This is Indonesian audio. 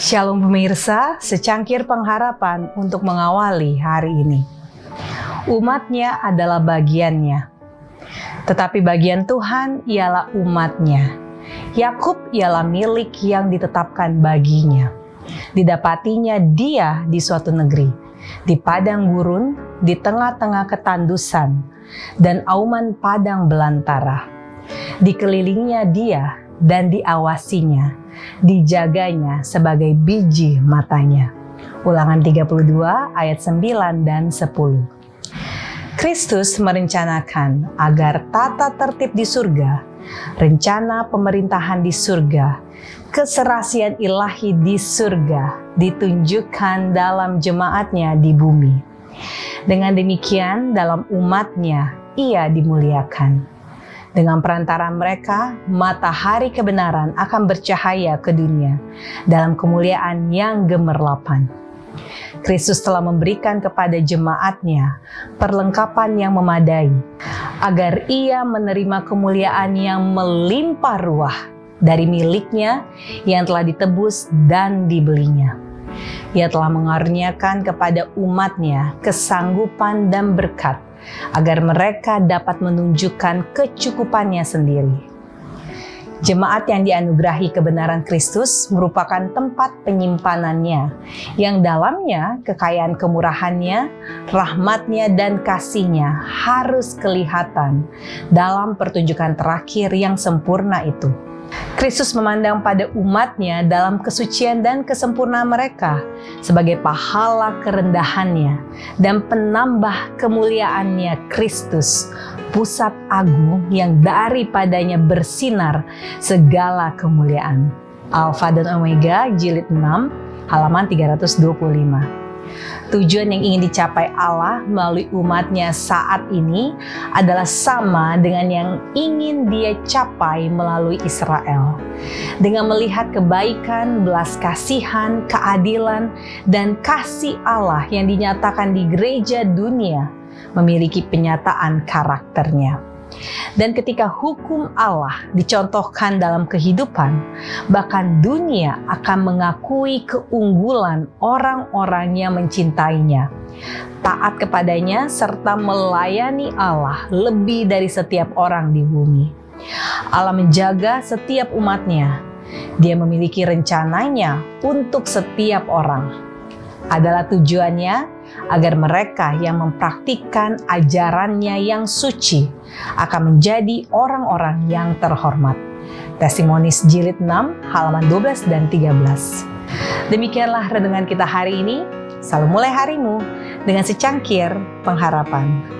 Shalom pemirsa, secangkir pengharapan untuk mengawali hari ini. Umatnya adalah bagiannya, tetapi bagian Tuhan ialah umatnya. Yakub ialah milik yang ditetapkan baginya. Didapatinya dia di suatu negeri, di padang gurun, di tengah-tengah ketandusan, dan auman padang belantara. Dikelilinginya dia dan diawasinya, dijaganya sebagai biji matanya. Ulangan 32 ayat 9 dan 10. Kristus merencanakan agar tata tertib di surga, rencana pemerintahan di surga, keserasian ilahi di surga ditunjukkan dalam jemaatnya di bumi. Dengan demikian dalam umatnya ia dimuliakan. Dengan perantara mereka, matahari kebenaran akan bercahaya ke dunia dalam kemuliaan yang gemerlapan. Kristus telah memberikan kepada jemaatnya perlengkapan yang memadai agar ia menerima kemuliaan yang melimpah ruah dari miliknya yang telah ditebus dan dibelinya. Ia telah mengaruniakan kepada umatnya kesanggupan dan berkat agar mereka dapat menunjukkan kecukupannya sendiri. Jemaat yang dianugerahi kebenaran Kristus merupakan tempat penyimpanannya, yang dalamnya kekayaan kemurahannya, rahmatnya, dan kasihnya harus kelihatan dalam pertunjukan terakhir yang sempurna itu. Kristus memandang pada umatnya dalam kesucian dan kesempurnaan mereka sebagai pahala kerendahannya dan penambah kemuliaannya Kristus, pusat agung yang daripadanya bersinar segala kemuliaan. Alfa dan Omega jilid 6 halaman 325. Tujuan yang ingin dicapai Allah melalui umatnya saat ini adalah sama dengan yang ingin dia capai melalui Israel. Dengan melihat kebaikan, belas kasihan, keadilan, dan kasih Allah yang dinyatakan di gereja dunia memiliki penyataan karakternya. Dan ketika hukum Allah dicontohkan dalam kehidupan, bahkan dunia akan mengakui keunggulan orang-orang yang mencintainya, taat kepadanya, serta melayani Allah lebih dari setiap orang di bumi. Allah menjaga setiap umatnya. Dia memiliki rencananya untuk setiap orang adalah tujuannya agar mereka yang mempraktikkan ajarannya yang suci akan menjadi orang-orang yang terhormat. Tesimonis jilid 6 halaman 12 dan 13. Demikianlah renungan kita hari ini. Selalu mulai harimu dengan secangkir pengharapan.